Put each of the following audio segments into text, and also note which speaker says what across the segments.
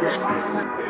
Speaker 1: На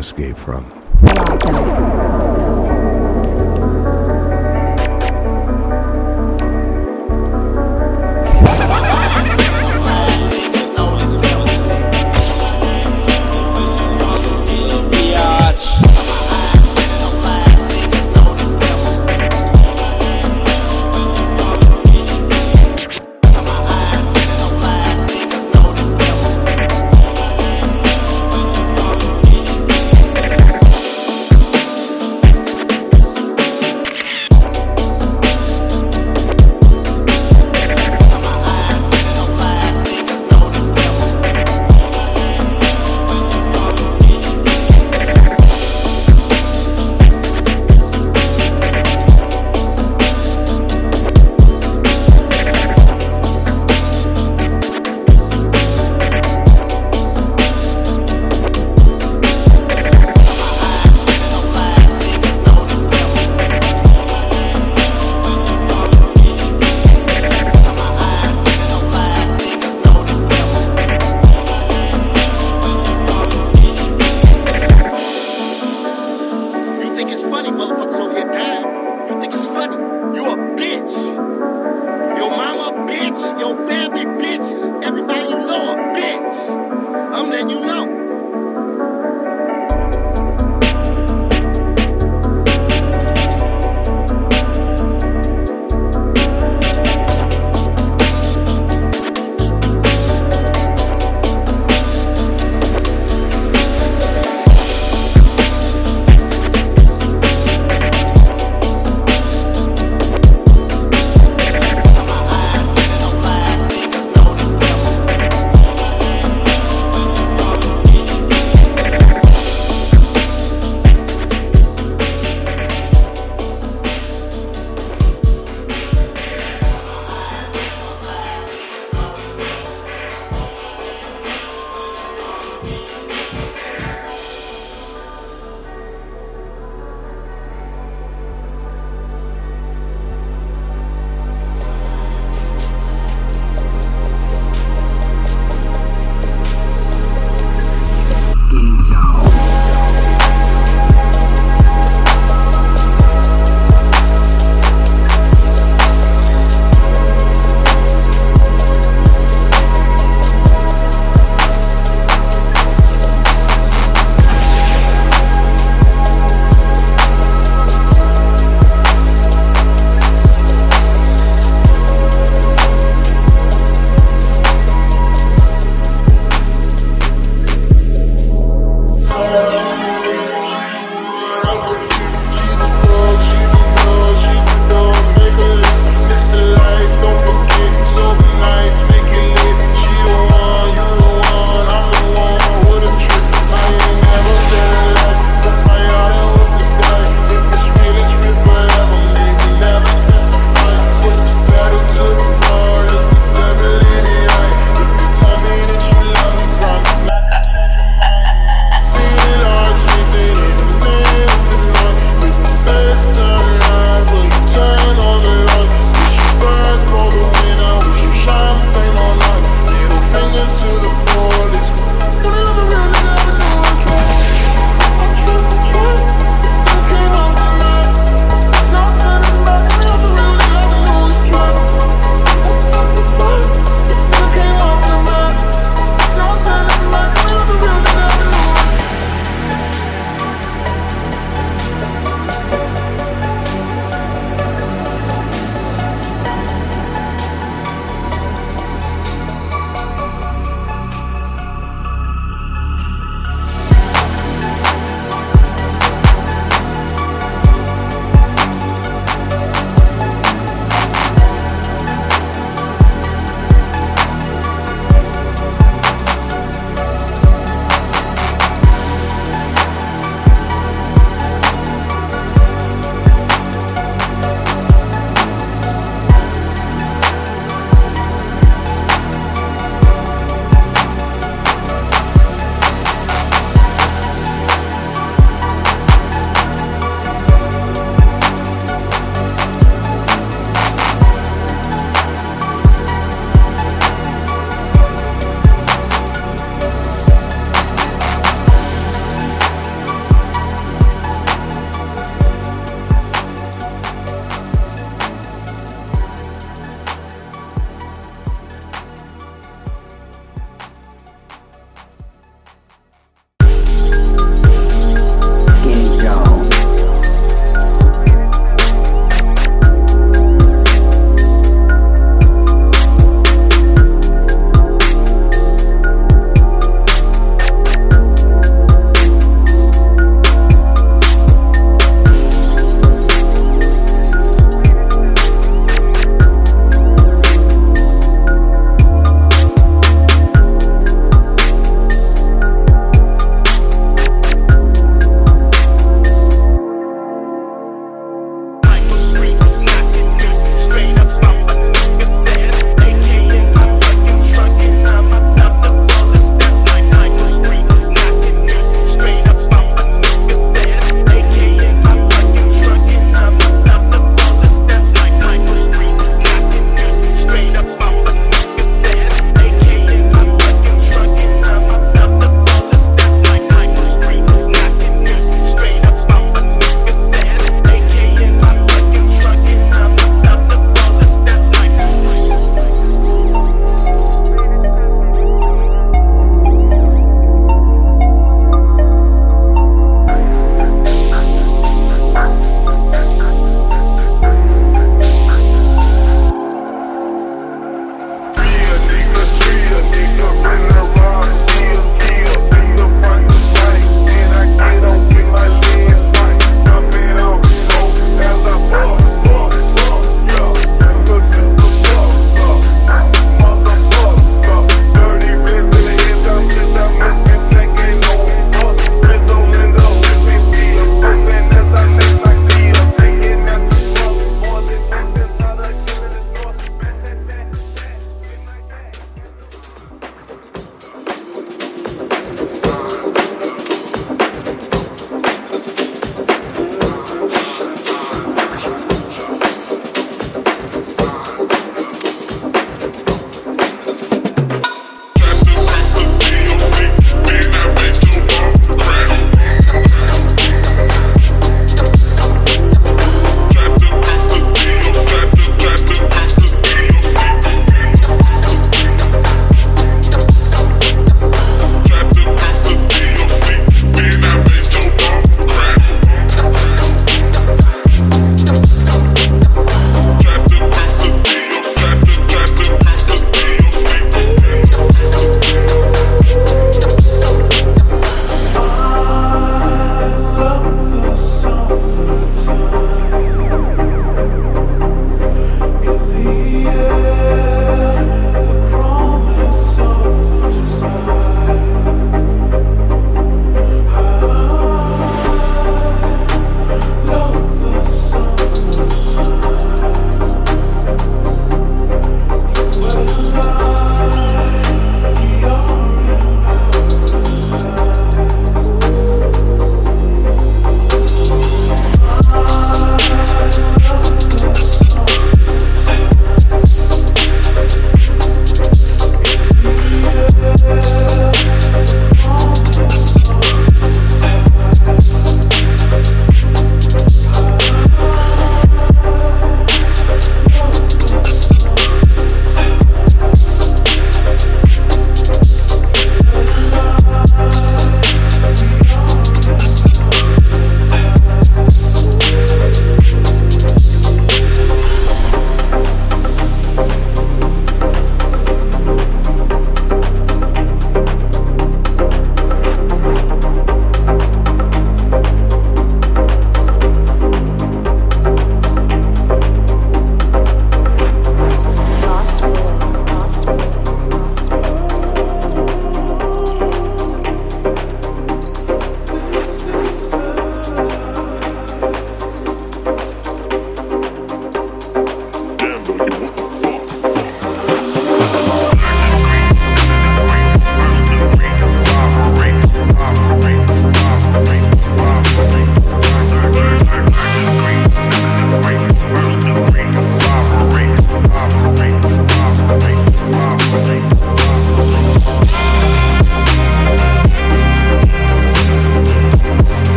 Speaker 2: escape from.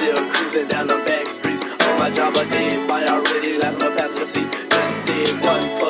Speaker 3: still cruising down the back streets. On my job, I did, I already left my passenger seat. Just did one for